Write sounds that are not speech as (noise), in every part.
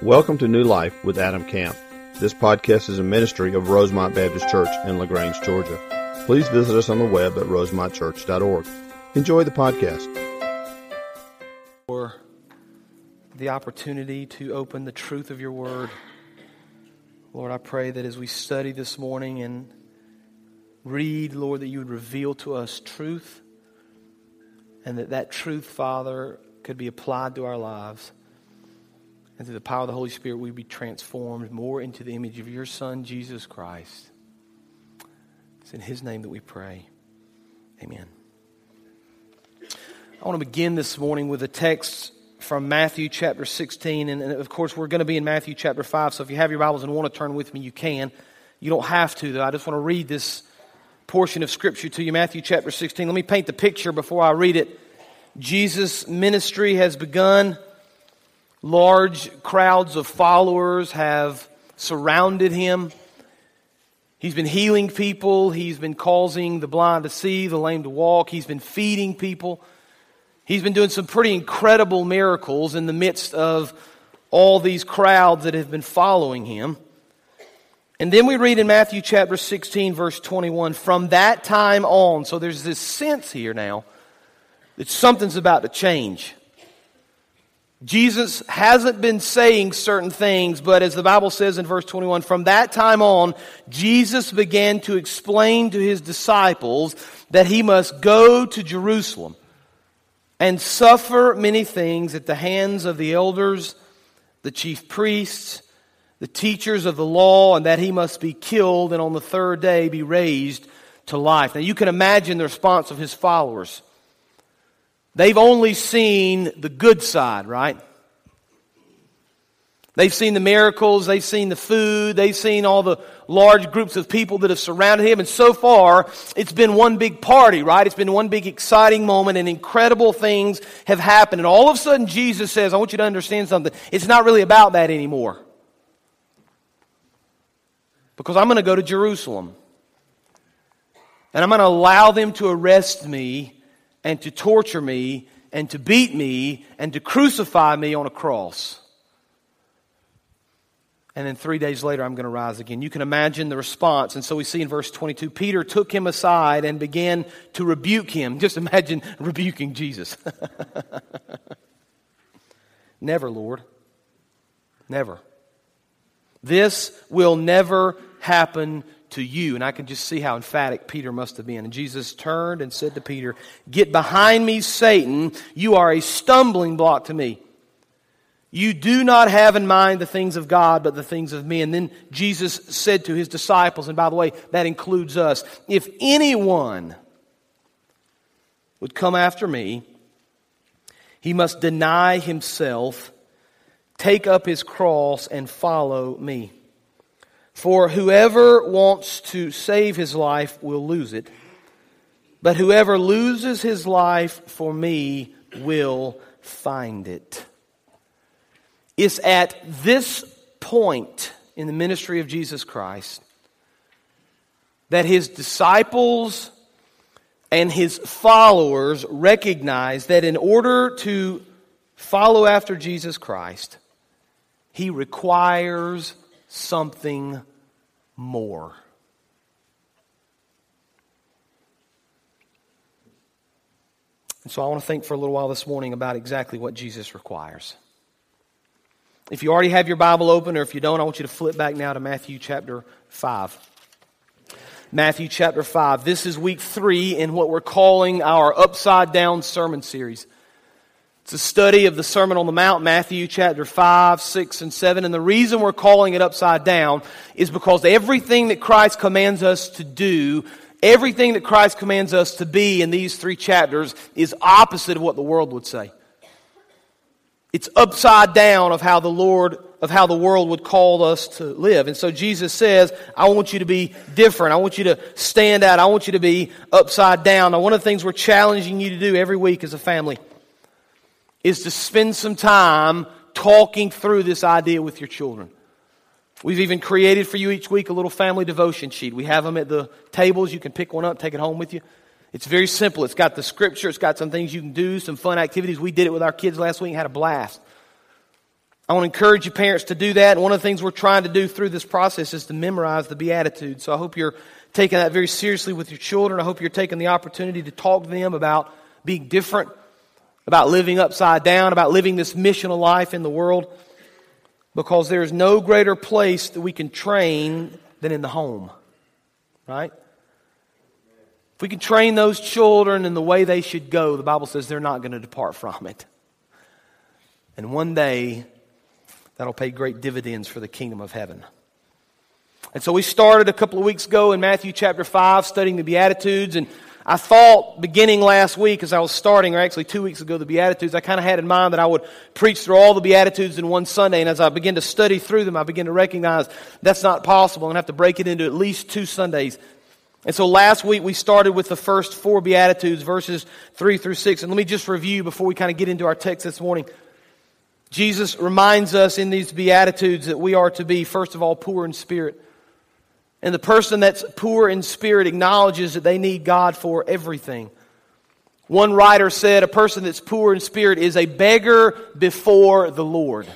Welcome to New Life with Adam Camp. This podcast is a ministry of Rosemont Baptist Church in LaGrange, Georgia. Please visit us on the web at rosemontchurch.org. Enjoy the podcast. For the opportunity to open the truth of your word. Lord, I pray that as we study this morning and read, Lord, that you would reveal to us truth and that that truth, Father, could be applied to our lives. And through the power of the Holy Spirit, we be transformed more into the image of your Son, Jesus Christ. It's in His name that we pray. Amen. I want to begin this morning with a text from Matthew chapter 16. And, of course, we're going to be in Matthew chapter 5. So if you have your Bibles and want to turn with me, you can. You don't have to, though. I just want to read this portion of Scripture to you, Matthew chapter 16. Let me paint the picture before I read it. Jesus' ministry has begun. Large crowds of followers have surrounded him. He's been healing people. He's been causing the blind to see, the lame to walk. He's been feeding people. He's been doing some pretty incredible miracles in the midst of all these crowds that have been following him. And then we read in Matthew chapter 16, verse 21, from that time on, so there's this sense here now that something's about to change. Jesus hasn't been saying certain things, but as the Bible says in verse 21, from that time on, Jesus began to explain to his disciples that he must go to Jerusalem and suffer many things at the hands of the elders, the chief priests, the teachers of the law, and that he must be killed and on the third day be raised to life. Now you can imagine the response of his followers. They've only seen the good side, right? They've seen the miracles, they've seen the food, they've seen all the large groups of people that have surrounded him, and so far, it's been one big party, right? It's been one big exciting moment, and incredible things have happened. And all of a sudden, Jesus says, I want you to understand something. It's not really about that anymore. Because I'm going to go to Jerusalem. And I'm going to allow them to arrest me and to torture me and to beat me and to crucify me on a cross. And then three days later, I'm going to rise again. You can imagine the response. And so we see in verse 22 Peter took him aside and began to rebuke him. (laughs) Just imagine rebuking Jesus. (laughs) never, Lord. Never. This will never happen to you. And I can just see how emphatic Peter must have been. And Jesus turned and said to Peter, Get behind me, Satan. You are a stumbling block to me. You do not have in mind the things of God, but the things of men. And then Jesus said to his disciples, and by the way, that includes us, if anyone would come after me, he must deny himself, take up his cross, and follow me. For whoever wants to save his life will lose it, but whoever loses his life for me will find it. It's at this point in the ministry of Jesus Christ that his disciples and his followers recognize that in order to follow after Jesus Christ, he requires something more. And so I want to think for a little while this morning about exactly what Jesus requires. If you already have your Bible open, or if you don't, I want you to flip back now to Matthew chapter 5. Matthew chapter 5. This is week three in what we're calling our Upside Down Sermon Series. It's a study of the Sermon on the Mount, Matthew chapter 5, 6, and 7. And the reason we're calling it upside down is because everything that Christ commands us to do, everything that Christ commands us to be in these three chapters is opposite of what the world would say. It's upside down of how the Lord, of how the world would call us to live. And so Jesus says, I want you to be different. I want you to stand out. I want you to be upside down. Now, one of the things we're challenging you to do every week as a family is to spend some time talking through this idea with your children. We've even created for you each week a little family devotion sheet. We have them at the tables. You can pick one up, take it home with you. It's very simple. It's got the scripture, it's got some things you can do, some fun activities. We did it with our kids last week and had a blast. I want to encourage you parents to do that. And one of the things we're trying to do through this process is to memorize the Beatitudes. So I hope you're taking that very seriously with your children. I hope you're taking the opportunity to talk to them about being different, about living upside down, about living this missional life in the world. Because there is no greater place that we can train than in the home. Right? If we can train those children in the way they should go, the Bible says they're not going to depart from it. And one day, that'll pay great dividends for the kingdom of heaven. And so we started a couple of weeks ago in Matthew chapter 5 studying the Beatitudes. And I thought beginning last week as I was starting, or actually two weeks ago, the Beatitudes, I kind of had in mind that I would preach through all the Beatitudes in one Sunday. And as I began to study through them, I began to recognize that's not possible. To have to break it into at least two Sundays. And so last week we started with the first four Beatitudes, verses 3 through 6. And let me just review before we kind of get into our text this morning. Jesus reminds us in these Beatitudes that we are to be, first of all, poor in spirit. And the person that's poor in spirit acknowledges that they need God for everything. One writer said a person that's poor in spirit is a beggar before the Lord.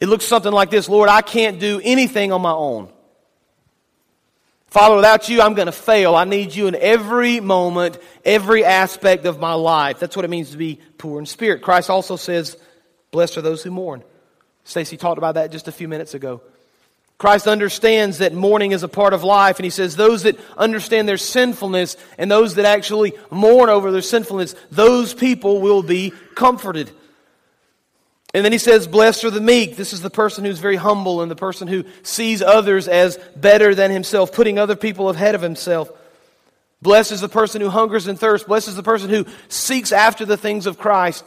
It looks something like this Lord, I can't do anything on my own. Father, without you, I'm going to fail. I need you in every moment, every aspect of my life. That's what it means to be poor in spirit. Christ also says, Blessed are those who mourn. Stacy talked about that just a few minutes ago. Christ understands that mourning is a part of life, and he says those that understand their sinfulness and those that actually mourn over their sinfulness, those people will be comforted. And then he says, Blessed are the meek. This is the person who's very humble and the person who sees others as better than himself, putting other people ahead of himself. Blessed is the person who hungers and thirsts. Blessed is the person who seeks after the things of Christ.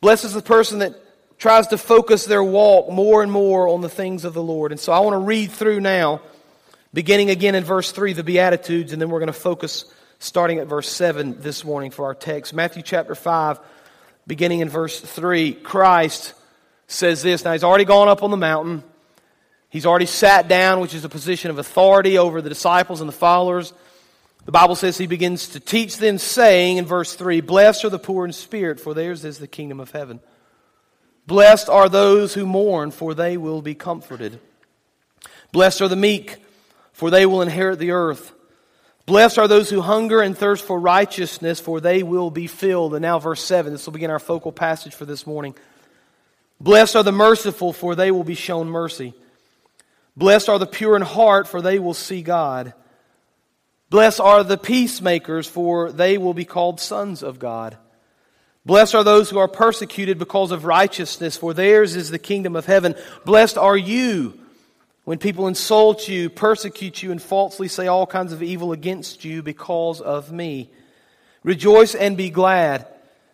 Blessed is the person that tries to focus their walk more and more on the things of the Lord. And so I want to read through now, beginning again in verse 3, the Beatitudes, and then we're going to focus starting at verse 7 this morning for our text. Matthew chapter 5 beginning in verse 3, Christ says this. Now, he's already gone up on the mountain. He's already sat down, which is a position of authority over the disciples and the followers. The Bible says he begins to teach them, saying in verse 3 Blessed are the poor in spirit, for theirs is the kingdom of heaven. Blessed are those who mourn, for they will be comforted. Blessed are the meek, for they will inherit the earth. Blessed are those who hunger and thirst for righteousness, for they will be filled. And now, verse 7, this will begin our focal passage for this morning. Blessed are the merciful, for they will be shown mercy. Blessed are the pure in heart, for they will see God. Blessed are the peacemakers, for they will be called sons of God. Blessed are those who are persecuted because of righteousness, for theirs is the kingdom of heaven. Blessed are you when people insult you, persecute you, and falsely say all kinds of evil against you because of me, rejoice and be glad,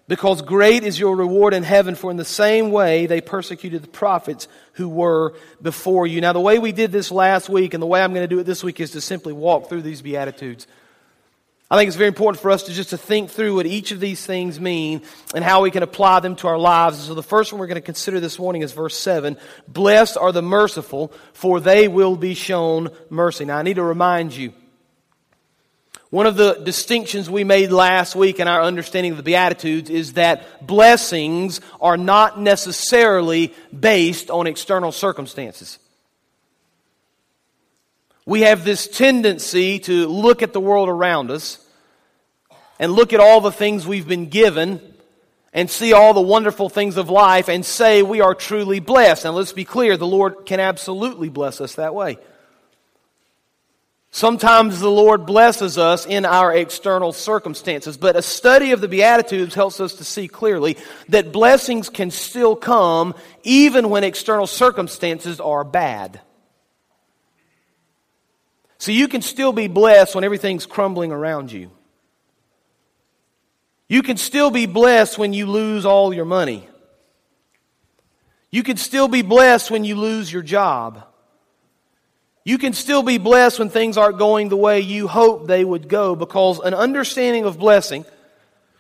because great is your reward in heaven, for in the same way they persecuted the prophets who were before you. Now, the way we did this last week and the way I'm going to do it this week is to simply walk through these Beatitudes. I think it's very important for us to just to think through what each of these things mean and how we can apply them to our lives. So the first one we're going to consider this morning is verse 7. Blessed are the merciful, for they will be shown mercy. Now I need to remind you, one of the distinctions we made last week in our understanding of the Beatitudes is that blessings are not necessarily based on external circumstances. We have this tendency to look at the world around us and look at all the things we've been given and see all the wonderful things of life and say we are truly blessed. And let's be clear the Lord can absolutely bless us that way. Sometimes the Lord blesses us in our external circumstances, but a study of the Beatitudes helps us to see clearly that blessings can still come even when external circumstances are bad. So you can still be blessed when everything's crumbling around you. You can still be blessed when you lose all your money. You can still be blessed when you lose your job. You can still be blessed when things aren't going the way you hope they would go because an understanding of blessing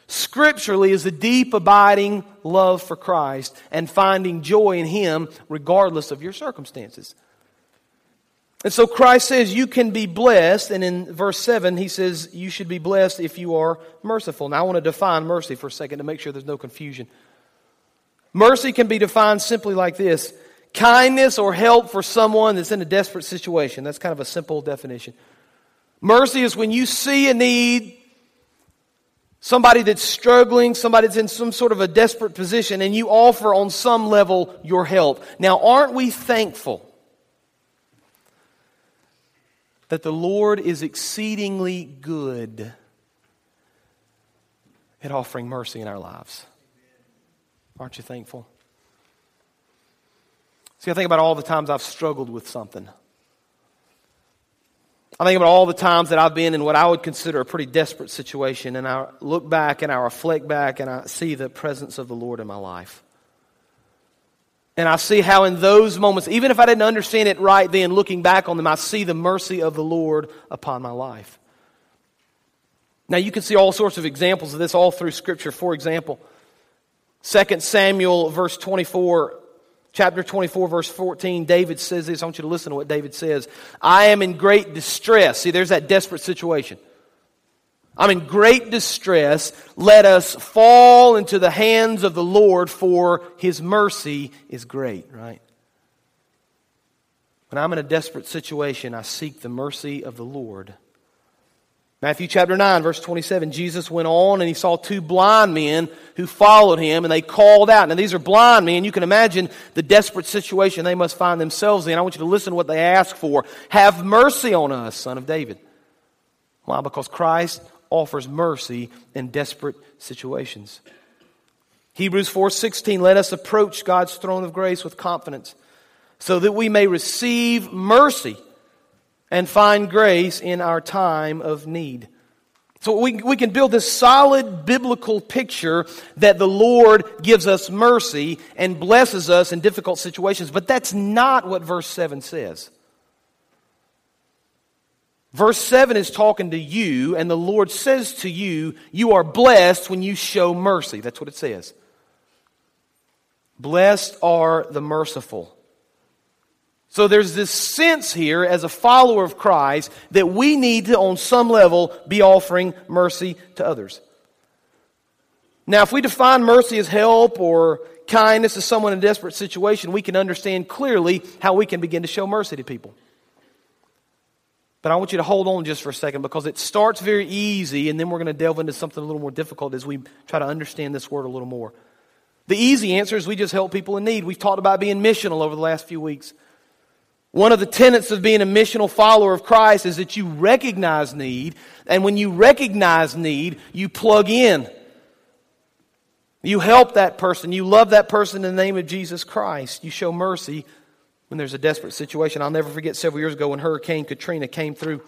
scripturally is a deep, abiding love for Christ and finding joy in Him regardless of your circumstances. And so Christ says you can be blessed, and in verse 7, he says you should be blessed if you are merciful. Now, I want to define mercy for a second to make sure there's no confusion. Mercy can be defined simply like this kindness or help for someone that's in a desperate situation. That's kind of a simple definition. Mercy is when you see a need, somebody that's struggling, somebody that's in some sort of a desperate position, and you offer on some level your help. Now, aren't we thankful that the Lord is exceedingly good at offering mercy in our lives? Aren't you thankful? See, I think about all the times I've struggled with something. I think about all the times that I've been in what I would consider a pretty desperate situation, and I look back and I reflect back and I see the presence of the Lord in my life. And I see how in those moments, even if I didn't understand it right then, looking back on them, I see the mercy of the Lord upon my life. Now, you can see all sorts of examples of this all through Scripture. For example, 2 Samuel, verse 24, chapter 24, verse 14, David says this. I want you to listen to what David says. I am in great distress. See, there's that desperate situation. I'm in great distress. Let us fall into the hands of the Lord, for his mercy is great, right? When I'm in a desperate situation, I seek the mercy of the Lord. Matthew chapter 9, verse 27, Jesus went on and he saw two blind men who followed him and they called out. Now, these are blind men. You can imagine the desperate situation they must find themselves in. I want you to listen to what they ask for. Have mercy on us, son of David. Why? Because Christ offers mercy in desperate situations. Hebrews 4:16 let us approach God's throne of grace with confidence so that we may receive mercy and find grace in our time of need. So we, we can build this solid biblical picture that the Lord gives us mercy and blesses us in difficult situations, but that's not what verse 7 says. Verse 7 is talking to you, and the Lord says to you, You are blessed when you show mercy. That's what it says. Blessed are the merciful. So there's this sense here as a follower of Christ that we need to, on some level, be offering mercy to others. Now, if we define mercy as help or kindness to someone in a desperate situation, we can understand clearly how we can begin to show mercy to people. But I want you to hold on just for a second because it starts very easy, and then we're going to delve into something a little more difficult as we try to understand this word a little more. The easy answer is we just help people in need. We've talked about being missional over the last few weeks. One of the tenets of being a missional follower of Christ is that you recognize need, and when you recognize need, you plug in. You help that person. You love that person in the name of Jesus Christ. You show mercy when there's a desperate situation. I'll never forget several years ago when Hurricane Katrina came through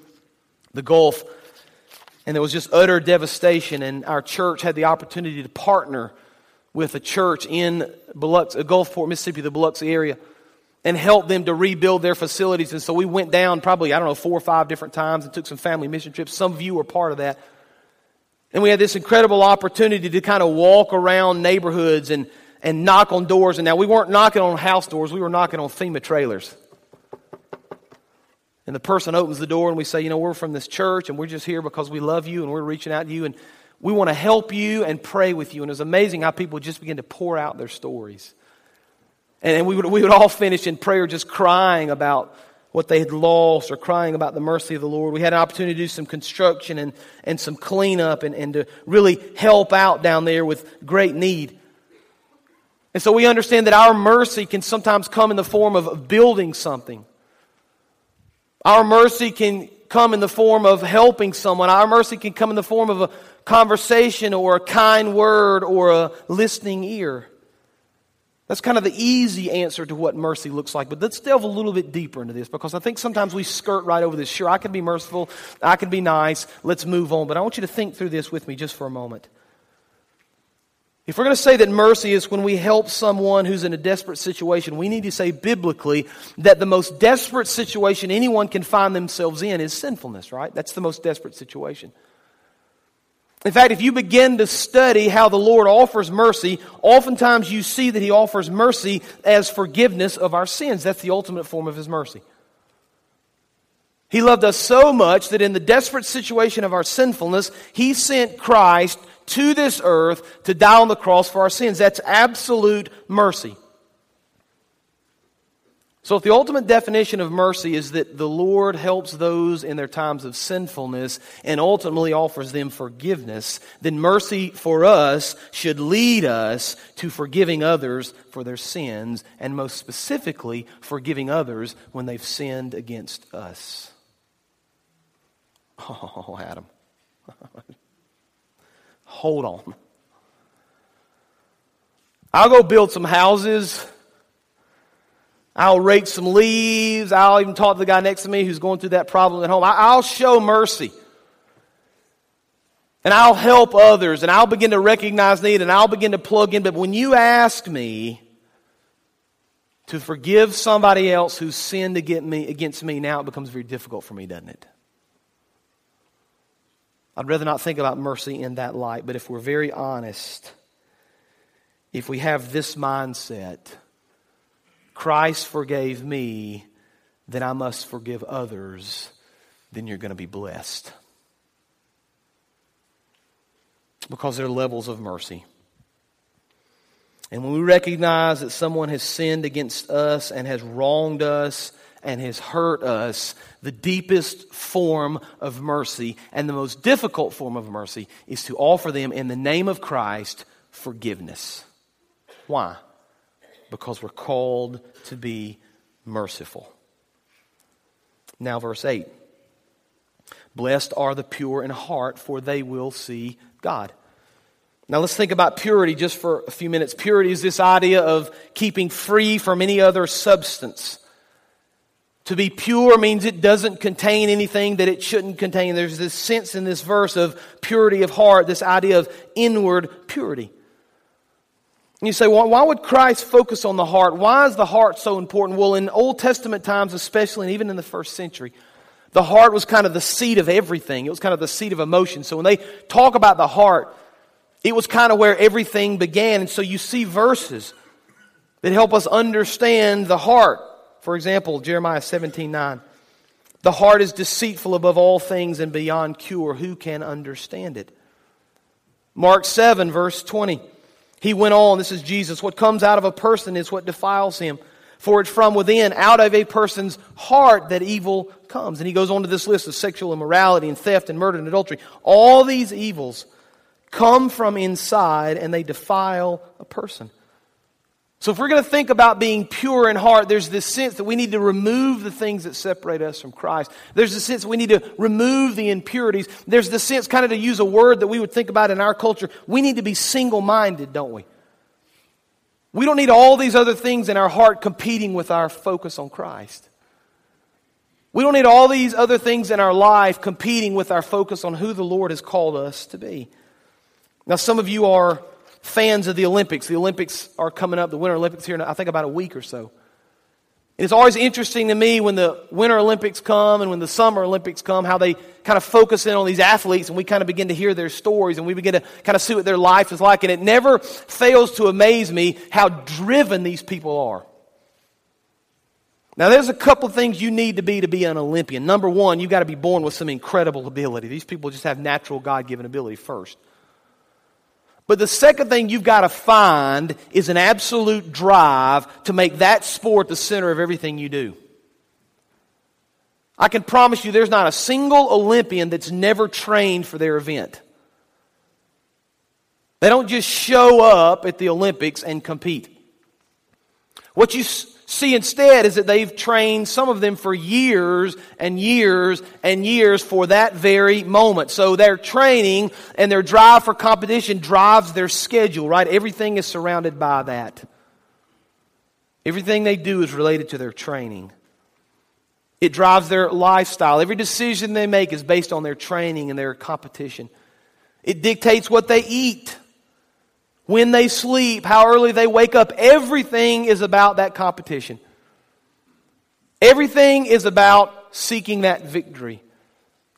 the Gulf, and there was just utter devastation, and our church had the opportunity to partner with a church in Biloxi, uh, Gulfport, Mississippi, the Biloxi area and help them to rebuild their facilities. And so we went down probably, I don't know, four or five different times and took some family mission trips. Some of you were part of that. And we had this incredible opportunity to kind of walk around neighborhoods and, and knock on doors. And now we weren't knocking on house doors, we were knocking on FEMA trailers. And the person opens the door and we say, you know, we're from this church and we're just here because we love you and we're reaching out to you and we want to help you and pray with you. And it was amazing how people just begin to pour out their stories. And we would, we would all finish in prayer just crying about what they had lost or crying about the mercy of the Lord. We had an opportunity to do some construction and, and some cleanup and, and to really help out down there with great need. And so we understand that our mercy can sometimes come in the form of building something. Our mercy can come in the form of helping someone. Our mercy can come in the form of a conversation or a kind word or a listening ear. That's kind of the easy answer to what mercy looks like. But let's delve a little bit deeper into this because I think sometimes we skirt right over this. Sure, I can be merciful, I can be nice, let's move on. But I want you to think through this with me just for a moment. If we're going to say that mercy is when we help someone who's in a desperate situation, we need to say biblically that the most desperate situation anyone can find themselves in is sinfulness, right? That's the most desperate situation. In fact, if you begin to study how the Lord offers mercy, oftentimes you see that He offers mercy as forgiveness of our sins. That's the ultimate form of His mercy. He loved us so much that in the desperate situation of our sinfulness, He sent Christ to this earth to die on the cross for our sins. That's absolute mercy. So, if the ultimate definition of mercy is that the Lord helps those in their times of sinfulness and ultimately offers them forgiveness, then mercy for us should lead us to forgiving others for their sins, and most specifically, forgiving others when they've sinned against us. (laughs) Oh, Adam. (laughs) Hold on. I'll go build some houses I'll rake some leaves. I'll even talk to the guy next to me who's going through that problem at home. I'll show mercy. And I'll help others and I'll begin to recognize need and I'll begin to plug in. But when you ask me to forgive somebody else who's sinned against me, against me, now it becomes very difficult for me, doesn't it? I'd rather not think about mercy in that light. But if we're very honest, if we have this mindset, Christ forgave me, then I must forgive others, then you're going to be blessed. Because there are levels of mercy. And when we recognize that someone has sinned against us and has wronged us and has hurt us, the deepest form of mercy and the most difficult form of mercy is to offer them in the name of Christ forgiveness. Why? because we're called to be merciful. Now, verse 8 Blessed are the pure in heart, for they will see God. Now, let's think about purity just for a few minutes. Purity is this idea of keeping free from any other substance. To be pure means it doesn't contain anything that it shouldn't contain. There's this sense in this verse of purity of heart, this idea of inward purity. And you say, well, why would Christ focus on the heart? Why is the heart so important? Well, in Old Testament times, especially, and even in the first century, the heart was kind of the seat of everything. It was kind of the seat of emotion. So when they talk about the heart, it was kind of where everything began. And so you see verses that help us understand the heart. For example, Jeremiah 17 9. The heart is deceitful above all things and beyond cure. Who can understand it? Mark 7, verse 20. He went on, this is Jesus, what comes out of a person is what defiles him. For it's from within, out of a person's heart, that evil comes. And he goes on to this list of sexual immorality and theft and murder and adultery. All these evils come from inside and they defile a person. So, if we're going to think about being pure in heart, there's this sense that we need to remove the things that separate us from Christ. There's a sense we need to remove the impurities. There's the sense, kind of to use a word that we would think about in our culture, we need to be single minded, don't we? We don't need all these other things in our heart competing with our focus on Christ. We don't need all these other things in our life competing with our focus on who the Lord has called us to be. Now, some of you are fans of the Olympics. The Olympics are coming up, the Winter Olympics here in, I think, about a week or so. And it's always interesting to me when the Winter Olympics come and when the Summer Olympics come, how they kind of focus in on these athletes and we kind of begin to hear their stories and we begin to kind of see what their life is like. And it never fails to amaze me how driven these people are. Now, there's a couple of things you need to be to be an Olympian. Number one, you've got to be born with some incredible ability. These people just have natural God given ability first. But the second thing you've got to find is an absolute drive to make that sport the center of everything you do. I can promise you there's not a single Olympian that's never trained for their event. They don't just show up at the Olympics and compete. What you see instead is that they've trained some of them for years and years and years for that very moment. So their training and their drive for competition drives their schedule, right? Everything is surrounded by that. Everything they do is related to their training. It drives their lifestyle. Every decision they make is based on their training and their competition. It dictates what they eat when they sleep, how early they wake up. Everything is about that competition. Everything is about seeking that victory.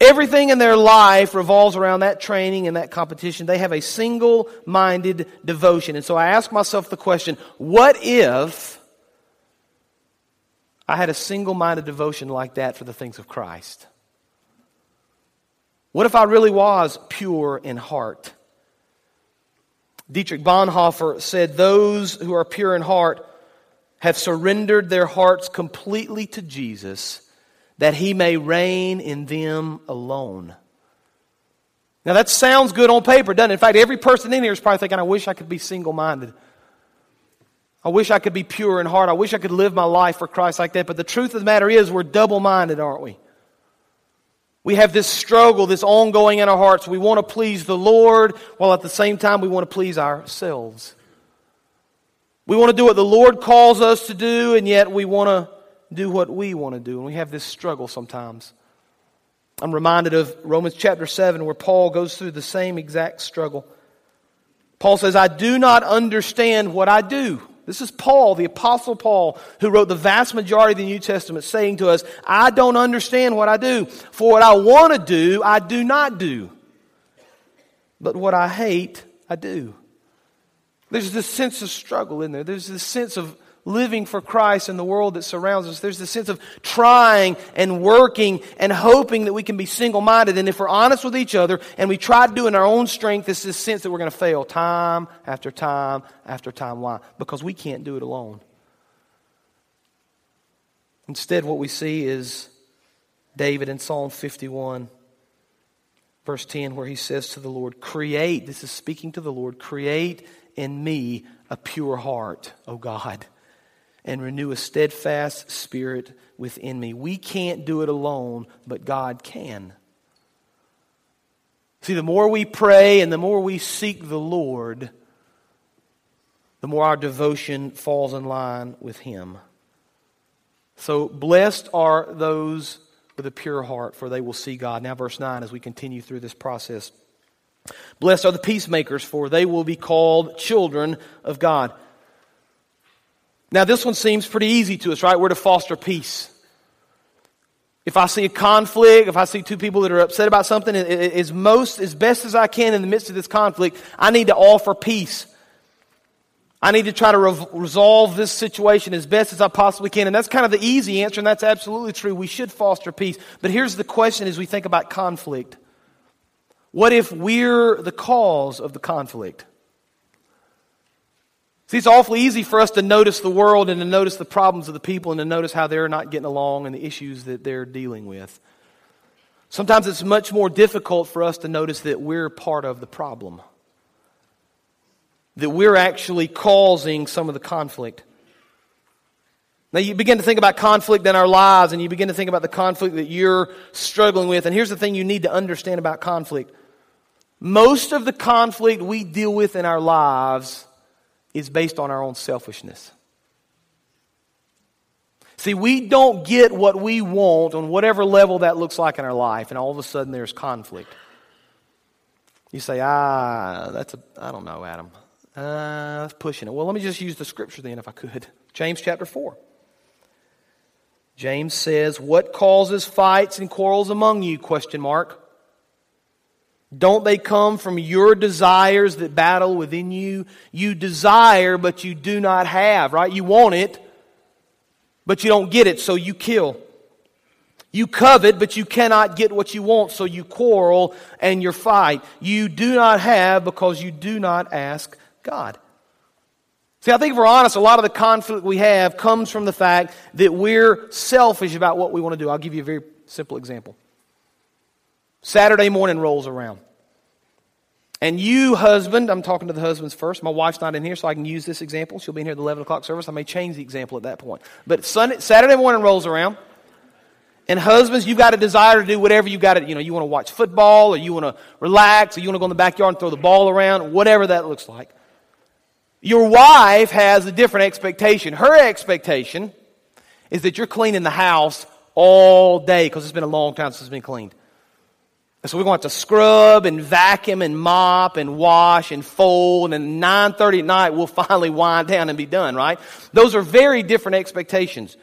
Everything in their life revolves around that training and that competition. They have a single minded devotion. And so I ask myself the question what if I had a single minded devotion like that for the things of Christ? What if I really was pure in heart? Dietrich Bonhoeffer said, Those who are pure in heart have surrendered their hearts completely to Jesus that he may reign in them alone. Now that sounds good on paper, doesn't it? In fact, every person in here is probably thinking, I wish I could be single minded. I wish I could be pure in heart. I wish I could live my life for Christ like that. But the truth of the matter is, we're double minded, aren't we? We have this struggle, this ongoing in our hearts. We want to please the Lord, while at the same time we want to please ourselves. We want to do what the Lord calls us to do, and yet we want to do what we want to do. And we have this struggle sometimes. I'm reminded of Romans chapter 7, where Paul goes through the same exact struggle. Paul says, I do not understand what I do. This is Paul, the Apostle Paul, who wrote the vast majority of the New Testament, saying to us, I don't understand what I do. For what I want to do, I do not do. But what I hate, I do. There's this sense of struggle in there. There's this sense of living for Christ in the world that surrounds us. There's this sense of trying and working and hoping that we can be single minded. And if we're honest with each other and we try to do in our own strength, it's this sense that we're going to fail time after time after time. Why? Because we can't do it alone. Instead, what we see is David in Psalm 51, verse 10, where he says to the Lord, Create, this is speaking to the Lord, create in me a pure heart, O God and renew a steadfast spirit within me. We can't do it alone, but God can. See, the more we pray and the more we seek the Lord, the more our devotion falls in line with Him. So, blessed are those with a pure heart, for they will see God. Now, verse 9, as we continue through this process. Blessed are the peacemakers, for they will be called children of God. Now, this one seems pretty easy to us, right? We're to foster peace. If I see a conflict, if I see two people that are upset about something, as most, as best as I can in the midst of this conflict, I need to offer peace. I need to try to re- resolve this situation as best as I possibly can. And that's kind of the easy answer, and that's absolutely true. We should foster peace. But here's the question as we think about conflict What if we're the cause of the conflict? See, it's awfully easy for us to notice the world and to notice the problems of the people and to notice how they're not getting along and the issues that they're dealing with. Sometimes it's much more difficult for us to notice that we're part of the problem, that we're actually causing some of the conflict. Now, you begin to think about conflict in our lives, and you begin to think about the conflict that you're struggling with. And here's the thing you need to understand about conflict most of the conflict we deal with in our lives is based on our own selfishness. See, we don't get what we want on whatever level that looks like in our life, and all of a sudden there's conflict. You say, ah, that's a, I don't know, Adam. Uh, that's pushing it. Well, let me just use the scripture then, if I could. James chapter 4. James says, What causes fights and quarrels among you? Question mark. Don't they come from your desires that battle within you? You desire, but you do not have, right? You want it, but you don't get it, so you kill. You covet, but you cannot get what you want, so you quarrel and you fight. You do not have because you do not ask God. See, I think if we're honest, a lot of the conflict we have comes from the fact that we're selfish about what we want to do. I'll give you a very simple example. Saturday morning rolls around. And you, husband, I'm talking to the husbands first. My wife's not in here, so I can use this example. She'll be in here at the 11 o'clock service. I may change the example at that point. But Sunday, Saturday morning rolls around. And husbands, you've got a desire to do whatever you got to, you know, you want to watch football or you want to relax or you want to go in the backyard and throw the ball around, whatever that looks like. Your wife has a different expectation. Her expectation is that you're cleaning the house all day because it's been a long time since it's been cleaned. And so we're going to have to scrub and vacuum and mop and wash and fold. And 9.30 at night, we'll (laughs) finally wind down and be done, right? Those are very different expectations.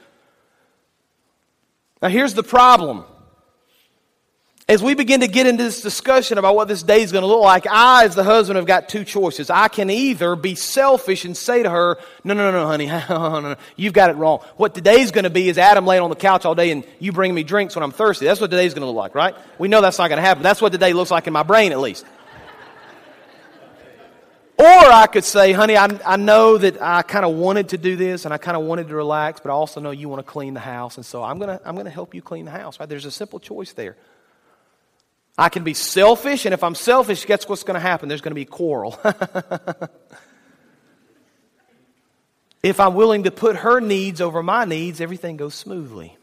Now here's the problem as we begin to get into this discussion about what this day is going to look like, I, as the husband, have got two choices. I can either be selfish and say to her, no, no, no, honey, (laughs) no, no, you've got it wrong. What today's going to be is Adam laying on the couch all day and you bring me drinks when I'm thirsty. That's what today's going to look like, right? We know that's not going to happen. That's what today looks like in my brain, at least. Or I could say, honey, I, I know that I kind of wanted to do this and I kind of wanted to relax, but I also know you want to clean the house. And so I'm going to I'm going to help you clean the house, right? There's a simple choice there. I can be selfish, and if I'm selfish, guess what's going to happen? There's going to be quarrel. (laughs) if I'm willing to put her needs over my needs, everything goes smoothly.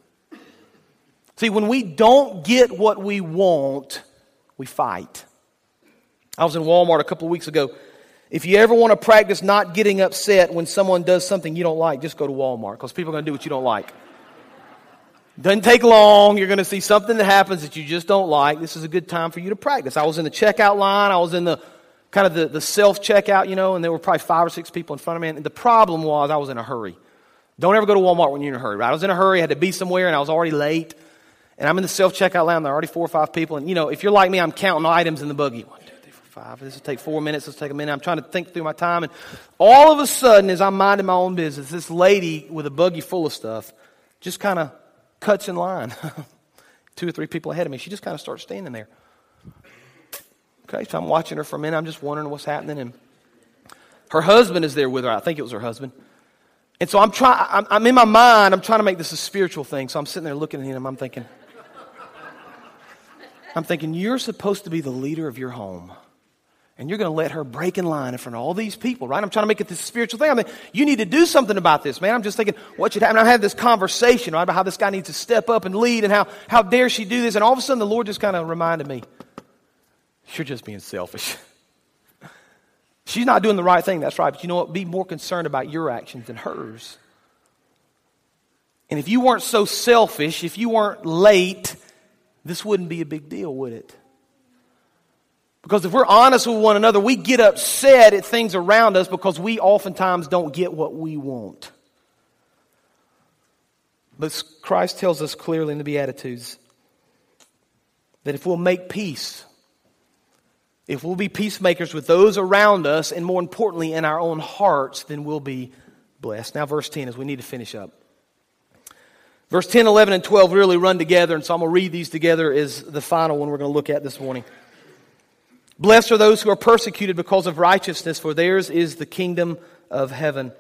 See, when we don't get what we want, we fight. I was in Walmart a couple of weeks ago. If you ever want to practice not getting upset when someone does something you don't like, just go to Walmart because people are going to do what you don't like. Doesn't take long. You're going to see something that happens that you just don't like. This is a good time for you to practice. I was in the checkout line. I was in the kind of the, the self checkout, you know, and there were probably five or six people in front of me. And the problem was I was in a hurry. Don't ever go to Walmart when you're in a hurry, right? I was in a hurry, I had to be somewhere, and I was already late. And I'm in the self checkout line. There are already four or five people. And, you know, if you're like me, I'm counting items in the buggy. One, two, three, four, five. This will take four minutes. This will take a minute. I'm trying to think through my time. And all of a sudden, as I'm minding my own business, this lady with a buggy full of stuff just kind of cuts in line. (laughs) Two or three people ahead of me. She just kind of starts standing there. Okay, so I'm watching her for a minute. I'm just wondering what's happening. And her husband is there with her. I think it was her husband. And so I'm trying, I'm, I'm, in my mind, I'm trying to make this a spiritual thing. So I'm sitting there looking at him. I'm thinking, I'm thinking, you're supposed to be the leader of your home. And you're going to let her break in line in front of all these people, right? I'm trying to make it this spiritual thing. I mean, you need to do something about this, man. I'm just thinking, what should happen? I have this conversation, right, about how this guy needs to step up and lead and how, how dare she do this. And all of a sudden, the Lord just kind of reminded me, you're just being selfish. (laughs) She's not doing the right thing, that's right. But you know what? Be more concerned about your actions than hers. And if you weren't so selfish, if you weren't late, this wouldn't be a big deal, would it? Because if we're honest with one another, we get upset at things around us because we oftentimes don't get what we want. But Christ tells us clearly in the Beatitudes that if we'll make peace if we'll be peacemakers with those around us, and more importantly, in our own hearts, then we'll be blessed. Now, verse 10, as we need to finish up. Verse 10, 11, and 12 really run together, and so I'm going to read these together as the final one we're going to look at this morning. Blessed are those who are persecuted because of righteousness, for theirs is the kingdom of heaven.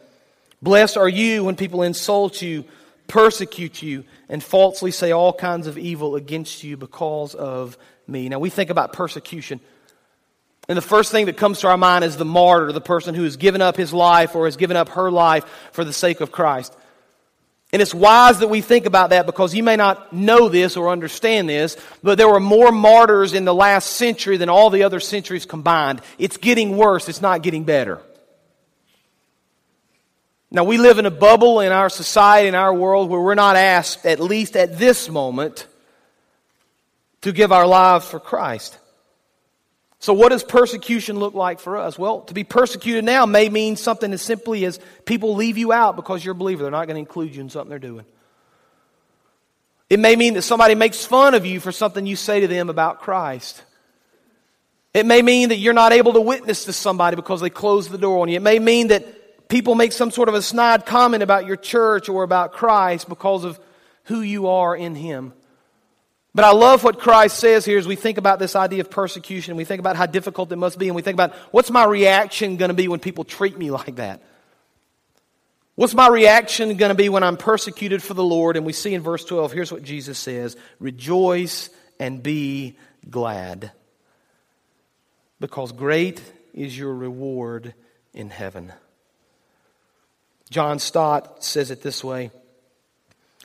Blessed are you when people insult you, persecute you, and falsely say all kinds of evil against you because of me. Now, we think about persecution. And the first thing that comes to our mind is the martyr, the person who has given up his life or has given up her life for the sake of Christ. And it's wise that we think about that because you may not know this or understand this, but there were more martyrs in the last century than all the other centuries combined. It's getting worse, it's not getting better. Now, we live in a bubble in our society, in our world, where we're not asked, at least at this moment, to give our lives for Christ. So, what does persecution look like for us? Well, to be persecuted now may mean something as simply as people leave you out because you're a believer. They're not going to include you in something they're doing. It may mean that somebody makes fun of you for something you say to them about Christ. It may mean that you're not able to witness to somebody because they close the door on you. It may mean that people make some sort of a snide comment about your church or about Christ because of who you are in Him. But I love what Christ says here as we think about this idea of persecution. We think about how difficult it must be, and we think about what's my reaction going to be when people treat me like that? What's my reaction going to be when I'm persecuted for the Lord? And we see in verse 12, here's what Jesus says Rejoice and be glad, because great is your reward in heaven. John Stott says it this way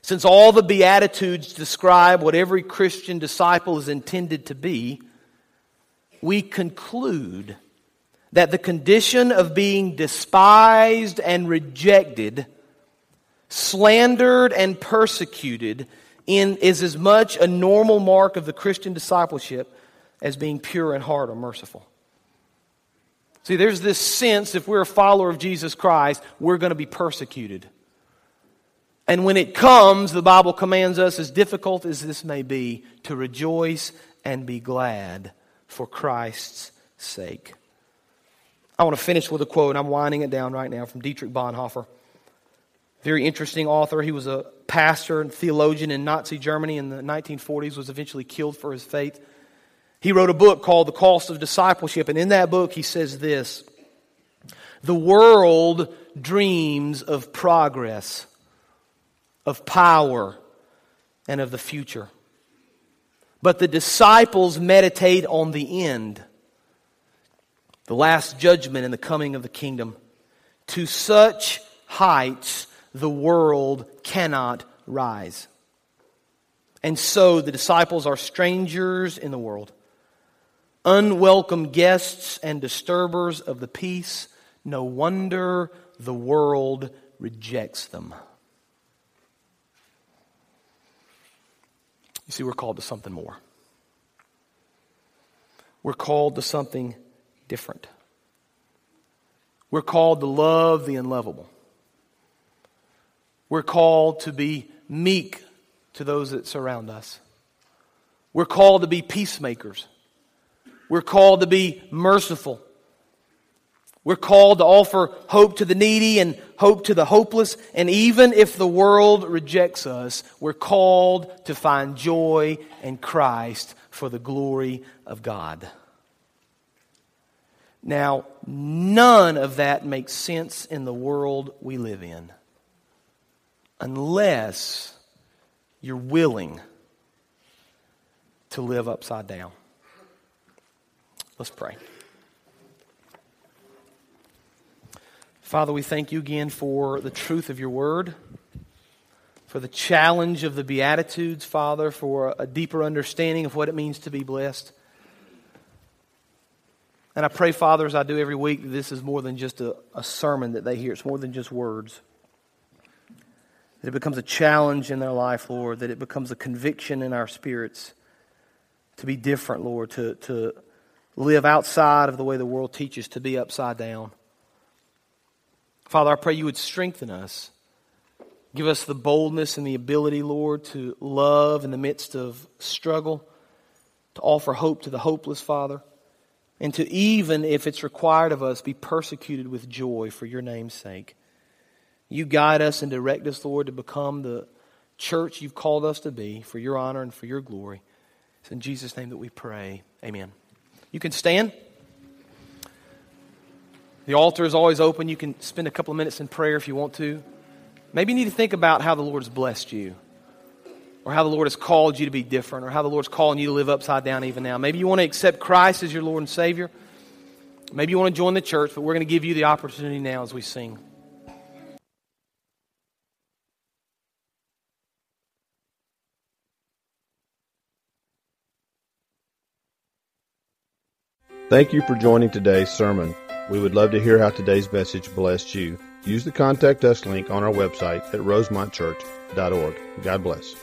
since all the Beatitudes describe what every Christian disciple is intended to be, we conclude that the condition of being despised and rejected, slandered and persecuted in, is as much a normal mark of the Christian discipleship as being pure in heart or merciful. See, there's this sense if we're a follower of Jesus Christ, we're going to be persecuted. And when it comes, the Bible commands us, as difficult as this may be, to rejoice and be glad for Christ's sake. I want to finish with a quote. I'm winding it down right now from Dietrich Bonhoeffer. Very interesting author. He was a pastor and theologian in Nazi Germany in the 1940s, was eventually killed for his faith. He wrote a book called The Cost of Discipleship, and in that book he says this The world dreams of progress, of power, and of the future. But the disciples meditate on the end, the last judgment and the coming of the kingdom. To such heights the world cannot rise. And so the disciples are strangers in the world, unwelcome guests and disturbers of the peace. No wonder the world rejects them. You see, we're called to something more. We're called to something different. We're called to love the unlovable. We're called to be meek to those that surround us. We're called to be peacemakers. We're called to be merciful. We're called to offer hope to the needy and hope to the hopeless. And even if the world rejects us, we're called to find joy in Christ for the glory of God. Now, none of that makes sense in the world we live in unless you're willing to live upside down. Let's pray. Father, we thank you again for the truth of your word, for the challenge of the Beatitudes, Father, for a deeper understanding of what it means to be blessed. And I pray, Father, as I do every week, that this is more than just a, a sermon that they hear, it's more than just words that it becomes a challenge in their life, Lord, that it becomes a conviction in our spirits to be different, Lord, to, to live outside of the way the world teaches, to be upside down. Father, I pray you would strengthen us. Give us the boldness and the ability, Lord, to love in the midst of struggle, to offer hope to the hopeless, Father, and to even, if it's required of us, be persecuted with joy for your name's sake. You guide us and direct us, Lord, to become the church you've called us to be for your honor and for your glory. It's in Jesus' name that we pray. Amen. You can stand. The altar is always open. You can spend a couple of minutes in prayer if you want to. Maybe you need to think about how the Lord has blessed you, or how the Lord has called you to be different, or how the Lord's calling you to live upside down even now. Maybe you want to accept Christ as your Lord and Savior. Maybe you want to join the church, but we're going to give you the opportunity now as we sing. Thank you for joining today's sermon. We would love to hear how today's message blessed you. Use the contact us link on our website at rosemontchurch.org. God bless.